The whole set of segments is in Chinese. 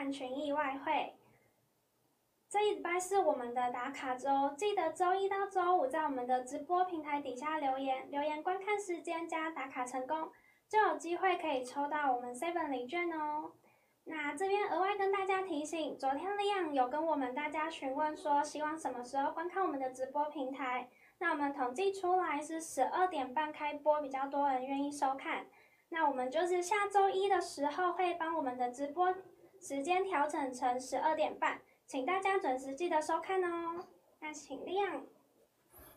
看群益外汇。这一礼拜是我们的打卡周，记得周一到周五在我们的直播平台底下留言，留言观看时间加打卡成功，就有机会可以抽到我们 Seven 礼券哦。那这边额外跟大家提醒，昨天 Liam 有跟我们大家询问说，希望什么时候观看我们的直播平台。那我们统计出来是十二点半开播，比较多人愿意收看。那我们就是下周一的时候会帮我们的直播时间调整成十二点半，请大家准时记得收看哦。那请亮。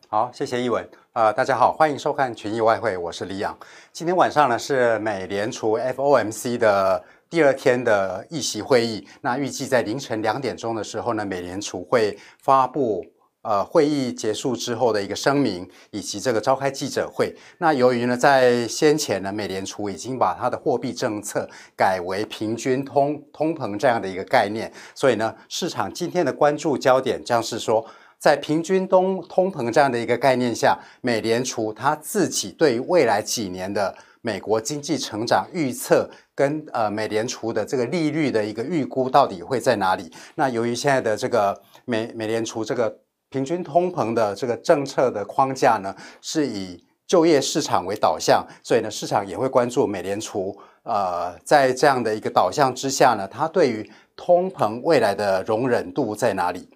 好，谢谢一文。呃，大家好，欢迎收看群益外汇，我是李阳。今天晚上呢是美联储 FOMC 的第二天的议席会议，那预计在凌晨两点钟的时候呢，美联储会发布。呃，会议结束之后的一个声明，以及这个召开记者会。那由于呢，在先前呢，美联储已经把它的货币政策改为平均通通膨这样的一个概念，所以呢，市场今天的关注焦点将是说，在平均通通膨这样的一个概念下，美联储它自己对于未来几年的美国经济成长预测跟呃美联储的这个利率的一个预估到底会在哪里？那由于现在的这个美美联储这个。平均通膨的这个政策的框架呢，是以就业市场为导向，所以呢，市场也会关注美联储。呃，在这样的一个导向之下呢，它对于通膨未来的容忍度在哪里？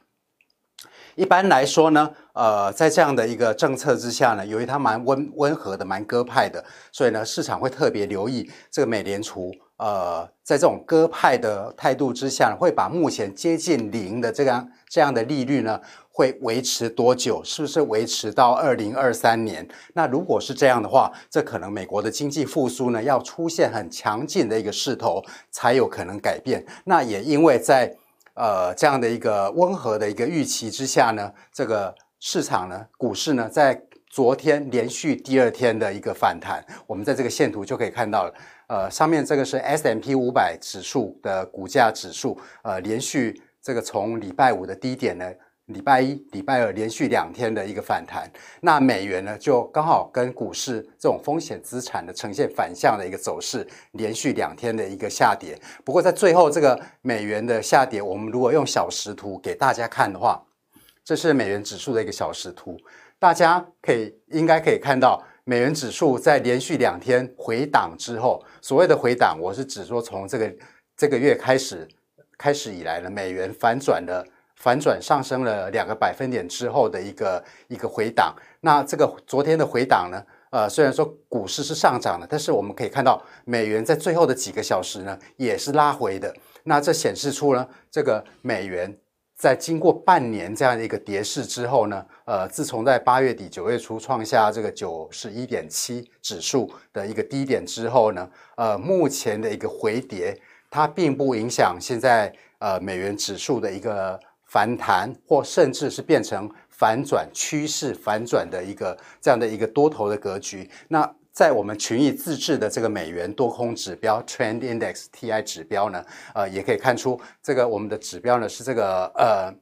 一般来说呢，呃，在这样的一个政策之下呢，由于它蛮温温和的、蛮鸽派的，所以呢，市场会特别留意这个美联储。呃，在这种鸽派的态度之下，会把目前接近零的这样这样的利率呢，会维持多久？是不是维持到二零二三年？那如果是这样的话，这可能美国的经济复苏呢，要出现很强劲的一个势头，才有可能改变。那也因为在呃这样的一个温和的一个预期之下呢，这个市场呢，股市呢，在昨天连续第二天的一个反弹，我们在这个线图就可以看到了。呃，上面这个是 S M P 五百指数的股价指数，呃，连续这个从礼拜五的低点呢，礼拜一、礼拜二连续两天的一个反弹。那美元呢，就刚好跟股市这种风险资产的呈现反向的一个走势，连续两天的一个下跌。不过在最后这个美元的下跌，我们如果用小时图给大家看的话，这是美元指数的一个小时图，大家可以应该可以看到。美元指数在连续两天回档之后，所谓的回档，我是指说从这个这个月开始开始以来呢，美元反转了，反转上升了两个百分点之后的一个一个回档。那这个昨天的回档呢，呃，虽然说股市是上涨的，但是我们可以看到美元在最后的几个小时呢，也是拉回的。那这显示出呢，这个美元。在经过半年这样的一个跌势之后呢，呃，自从在八月底九月初创下这个九十一点七指数的一个低点之后呢，呃，目前的一个回跌，它并不影响现在呃美元指数的一个反弹，或甚至是变成反转趋势反转的一个这样的一个多头的格局。那在我们群益自制的这个美元多空指标 Trend Index TI 指标呢，呃，也可以看出这个我们的指标呢是这个呃，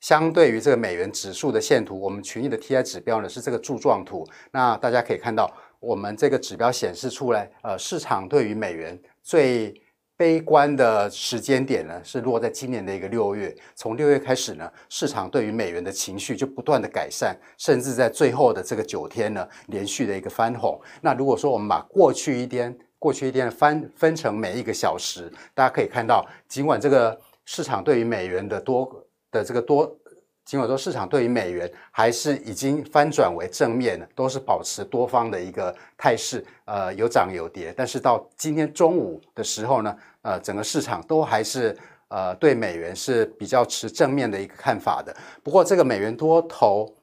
相对于这个美元指数的线图，我们群益的 TI 指标呢是这个柱状图。那大家可以看到，我们这个指标显示出来，呃，市场对于美元最悲观的时间点呢，是落在今年的一个六月。从六月开始呢，市场对于美元的情绪就不断的改善，甚至在最后的这个九天呢，连续的一个翻红。那如果说我们把过去一天、过去一天翻分成每一个小时，大家可以看到，尽管这个市场对于美元的多的这个多。尽管说市场对于美元还是已经翻转为正面了，都是保持多方的一个态势，呃，有涨有跌。但是到今天中午的时候呢，呃，整个市场都还是呃对美元是比较持正面的一个看法的。不过这个美元多头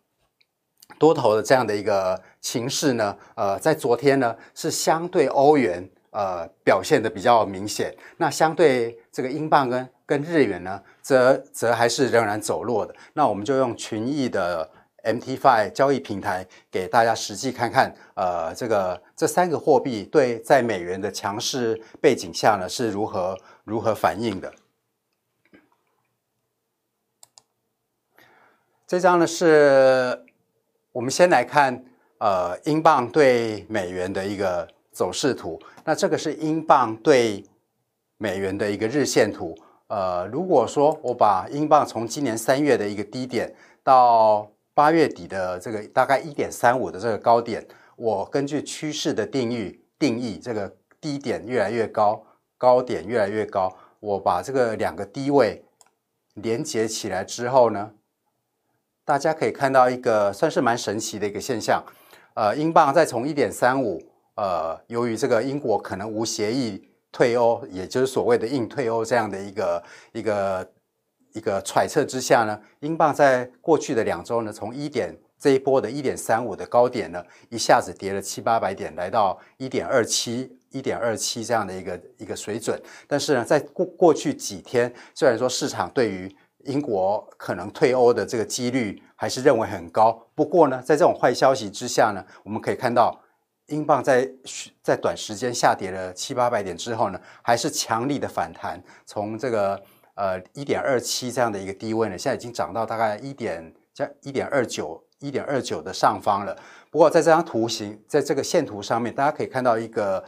多头的这样的一个情势呢，呃，在昨天呢是相对欧元呃表现的比较明显，那相对这个英镑跟跟日元呢，则则还是仍然走弱的。那我们就用群益的 MT5 交易平台给大家实际看看，呃，这个这三个货币对在美元的强势背景下呢是如何如何反应的。这张呢是我们先来看，呃，英镑对美元的一个走势图。那这个是英镑对美元的一个日线图。呃，如果说我把英镑从今年三月的一个低点到八月底的这个大概一点三五的这个高点，我根据趋势的定义定义这个低点越来越高，高点越来越高，我把这个两个低位连接起来之后呢，大家可以看到一个算是蛮神奇的一个现象，呃，英镑再从一点三五。呃，由于这个英国可能无协议退欧，也就是所谓的硬退欧这样的一个一个一个揣测之下呢，英镑在过去的两周呢，从一点这一波的一点三五的高点呢，一下子跌了七八百点，来到一点二七一点二七这样的一个一个水准。但是呢，在过过去几天，虽然说市场对于英国可能退欧的这个几率还是认为很高，不过呢，在这种坏消息之下呢，我们可以看到。英镑在在短时间下跌了七八百点之后呢，还是强力的反弹，从这个呃一点二七这样的一个低位呢，现在已经涨到大概一点加一点二九一点二九的上方了。不过在这张图形，在这个线图上面，大家可以看到一个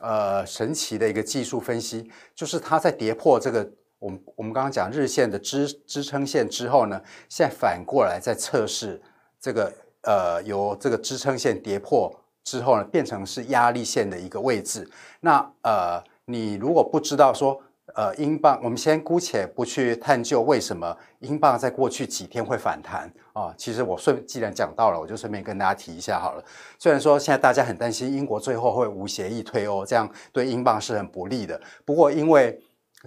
呃神奇的一个技术分析，就是它在跌破这个我们我们刚刚讲日线的支支撑线之后呢，现在反过来在测试这个呃由这个支撑线跌破。之后呢，变成是压力线的一个位置。那呃，你如果不知道说，呃，英镑，我们先姑且不去探究为什么英镑在过去几天会反弹啊。其实我顺既然讲到了，我就顺便跟大家提一下好了。虽然说现在大家很担心英国最后会无协议退欧，这样对英镑是很不利的。不过因为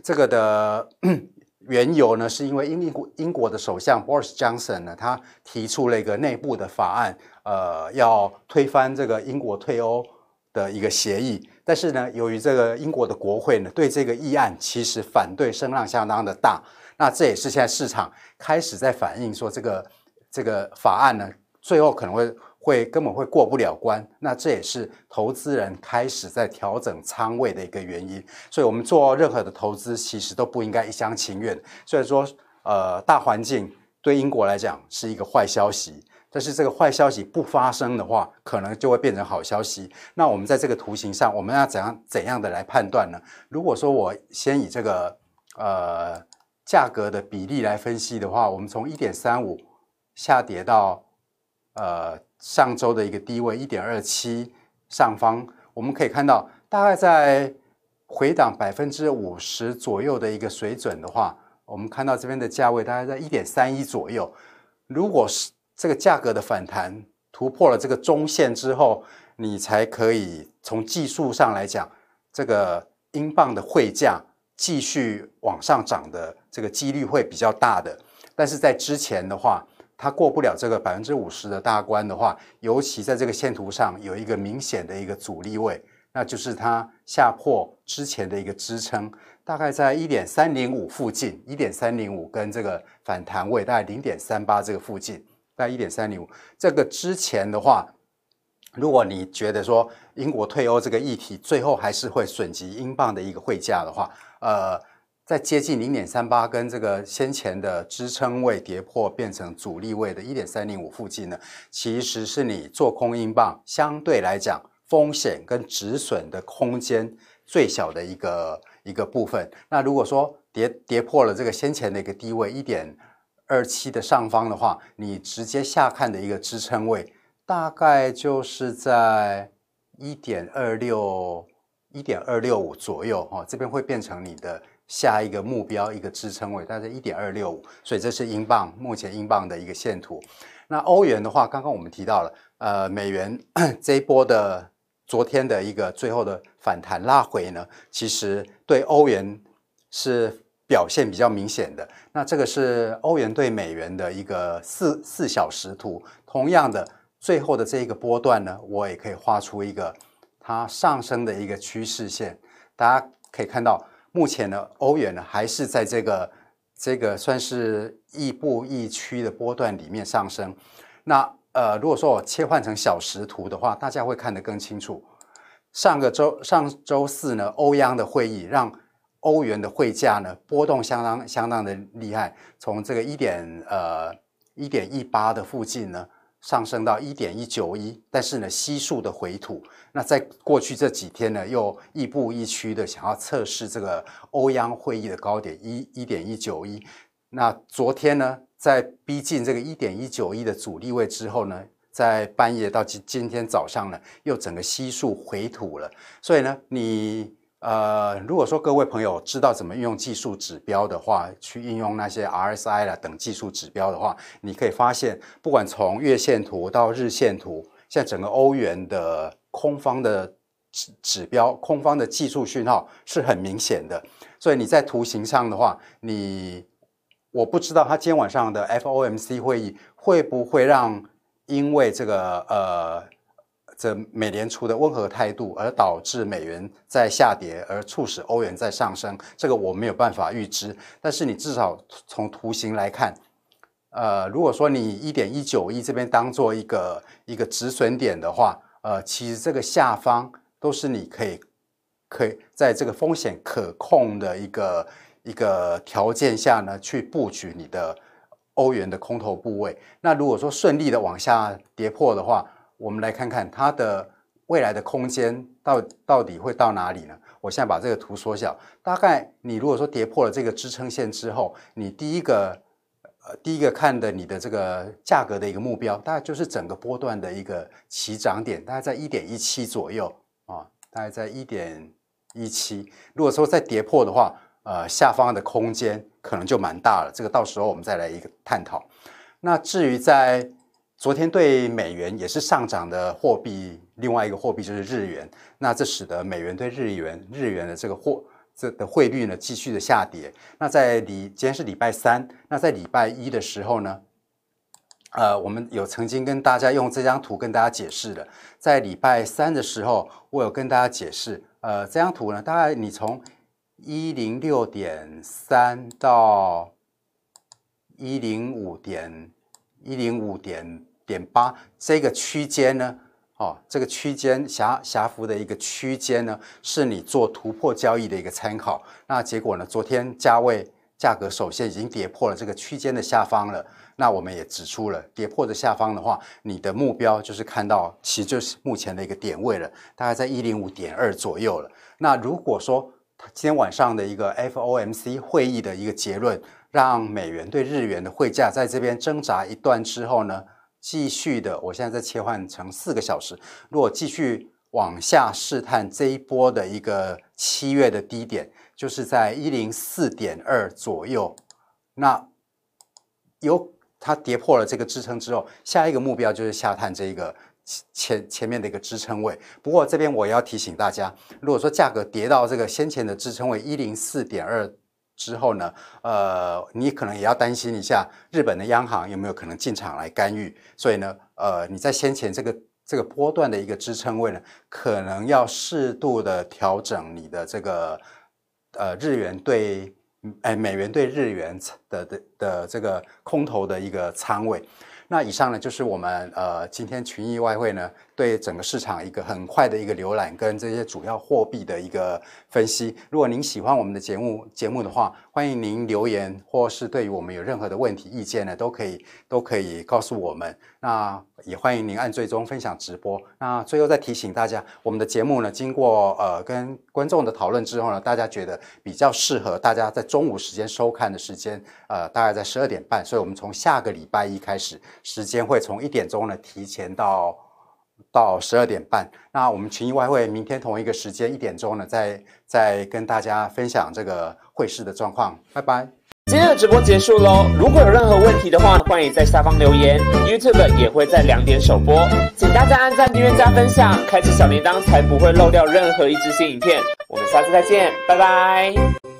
这个的。缘由呢，是因为英英国英国的首相 Boris Johnson 呢，他提出了一个内部的法案，呃，要推翻这个英国退欧的一个协议。但是呢，由于这个英国的国会呢，对这个议案其实反对声浪相当的大。那这也是现在市场开始在反映说，这个这个法案呢，最后可能会。会根本会过不了关，那这也是投资人开始在调整仓位的一个原因。所以，我们做任何的投资，其实都不应该一厢情愿。所以说，呃，大环境对英国来讲是一个坏消息，但是这个坏消息不发生的话，可能就会变成好消息。那我们在这个图形上，我们要怎样怎样的来判断呢？如果说我先以这个呃价格的比例来分析的话，我们从一点三五下跌到呃。上周的一个低位一点二七上方，我们可以看到，大概在回档百分之五十左右的一个水准的话，我们看到这边的价位大概在一点三一左右。如果是这个价格的反弹突破了这个中线之后，你才可以从技术上来讲，这个英镑的汇价继续往上涨的这个几率会比较大的。但是在之前的话，它过不了这个百分之五十的大关的话，尤其在这个线图上有一个明显的一个阻力位，那就是它下破之前的一个支撑，大概在一点三零五附近，一点三零五跟这个反弹位大概零点三八这个附近，在一点三零五。这个之前的话，如果你觉得说英国退欧这个议题最后还是会损及英镑的一个汇价的话，呃。在接近零点三八跟这个先前的支撑位跌破变成阻力位的一点三零五附近呢，其实是你做空英镑相对来讲风险跟止损的空间最小的一个一个部分。那如果说跌跌破了这个先前的一个低位一点二七的上方的话，你直接下看的一个支撑位大概就是在一点二六一点二六五左右哈，这边会变成你的。下一个目标一个支撑位大概一点二六五，所以这是英镑目前英镑的一个线图。那欧元的话，刚刚我们提到了，呃，美元 这一波的昨天的一个最后的反弹拉回呢，其实对欧元是表现比较明显的。那这个是欧元对美元的一个四四小时图，同样的最后的这一个波段呢，我也可以画出一个它上升的一个趋势线，大家可以看到。目前呢，欧元呢还是在这个这个算是亦步亦趋的波段里面上升。那呃，如果说我切换成小时图的话，大家会看得更清楚。上个周上周四呢，欧央的会议让欧元的汇价呢波动相当相当的厉害，从这个一点呃一点一八的附近呢上升到一点一九一，但是呢，悉数的回吐。那在过去这几天呢，又亦步亦趋的想要测试这个欧央会议的高点一一点一九一。那昨天呢，在逼近这个一点一九一的阻力位之后呢，在半夜到今今天早上呢，又整个悉数回吐了。所以呢，你。呃，如果说各位朋友知道怎么运用技术指标的话，去应用那些 RSI 啦等技术指标的话，你可以发现，不管从月线图到日线图，现在整个欧元的空方的指指标、空方的技术讯号是很明显的。所以你在图形上的话，你我不知道他今天晚上的 FOMC 会议会不会让因为这个呃。这美联储的温和态度，而导致美元在下跌，而促使欧元在上升，这个我没有办法预知。但是你至少从图形来看，呃，如果说你一点一九一这边当做一个一个止损点的话，呃，其实这个下方都是你可以可以在这个风险可控的一个一个条件下呢，去布局你的欧元的空头部位。那如果说顺利的往下跌破的话，我们来看看它的未来的空间到到底会到哪里呢？我现在把这个图缩小，大概你如果说跌破了这个支撑线之后，你第一个呃第一个看的你的这个价格的一个目标，大概就是整个波段的一个起涨点，大概在一点一七左右啊，大概在一点一七。如果说再跌破的话，呃，下方的空间可能就蛮大了，这个到时候我们再来一个探讨。那至于在昨天对美元也是上涨的货币，另外一个货币就是日元，那这使得美元对日元日元的这个货这的汇率呢继续的下跌。那在礼今天是礼拜三，那在礼拜一的时候呢，呃，我们有曾经跟大家用这张图跟大家解释的，在礼拜三的时候，我有跟大家解释，呃，这张图呢，大概你从一零六点三到一零五点。一零五点点八这个区间呢，哦，这个区间狭狭幅的一个区间呢，是你做突破交易的一个参考。那结果呢，昨天价位价格首先已经跌破了这个区间的下方了。那我们也指出了，跌破的下方的话，你的目标就是看到，其实就是目前的一个点位了，大概在一零五点二左右了。那如果说今天晚上的一个 FOMC 会议的一个结论，让美元对日元的汇价在这边挣扎一段之后呢，继续的，我现在在切换成四个小时。如果继续往下试探这一波的一个七月的低点，就是在一零四点二左右。那有它跌破了这个支撑之后，下一个目标就是下探这个前前面的一个支撑位。不过这边我要提醒大家，如果说价格跌到这个先前的支撑位一零四点二。之后呢，呃，你可能也要担心一下日本的央行有没有可能进场来干预，所以呢，呃，你在先前这个这个波段的一个支撑位呢，可能要适度的调整你的这个呃日元对哎美元对日元的的的这个空头的一个仓位。那以上呢就是我们呃今天群益外汇呢。对整个市场一个很快的一个浏览，跟这些主要货币的一个分析。如果您喜欢我们的节目节目的话，欢迎您留言，或是对于我们有任何的问题意见呢，都可以都可以告诉我们。那也欢迎您按最终分享直播。那最后再提醒大家，我们的节目呢，经过呃跟观众的讨论之后呢，大家觉得比较适合大家在中午时间收看的时间，呃，大概在十二点半。所以我们从下个礼拜一开始，时间会从一点钟呢提前到。到十二点半，那我们群益外汇明天同一个时间一点钟呢，再再跟大家分享这个汇市的状况。拜拜。今天的直播结束喽，如果有任何问题的话，欢迎在下方留言。YouTube 也会在两点首播，请大家按赞、订阅、加分享，开启小铃铛，才不会漏掉任何一支新影片。我们下次再见，拜拜。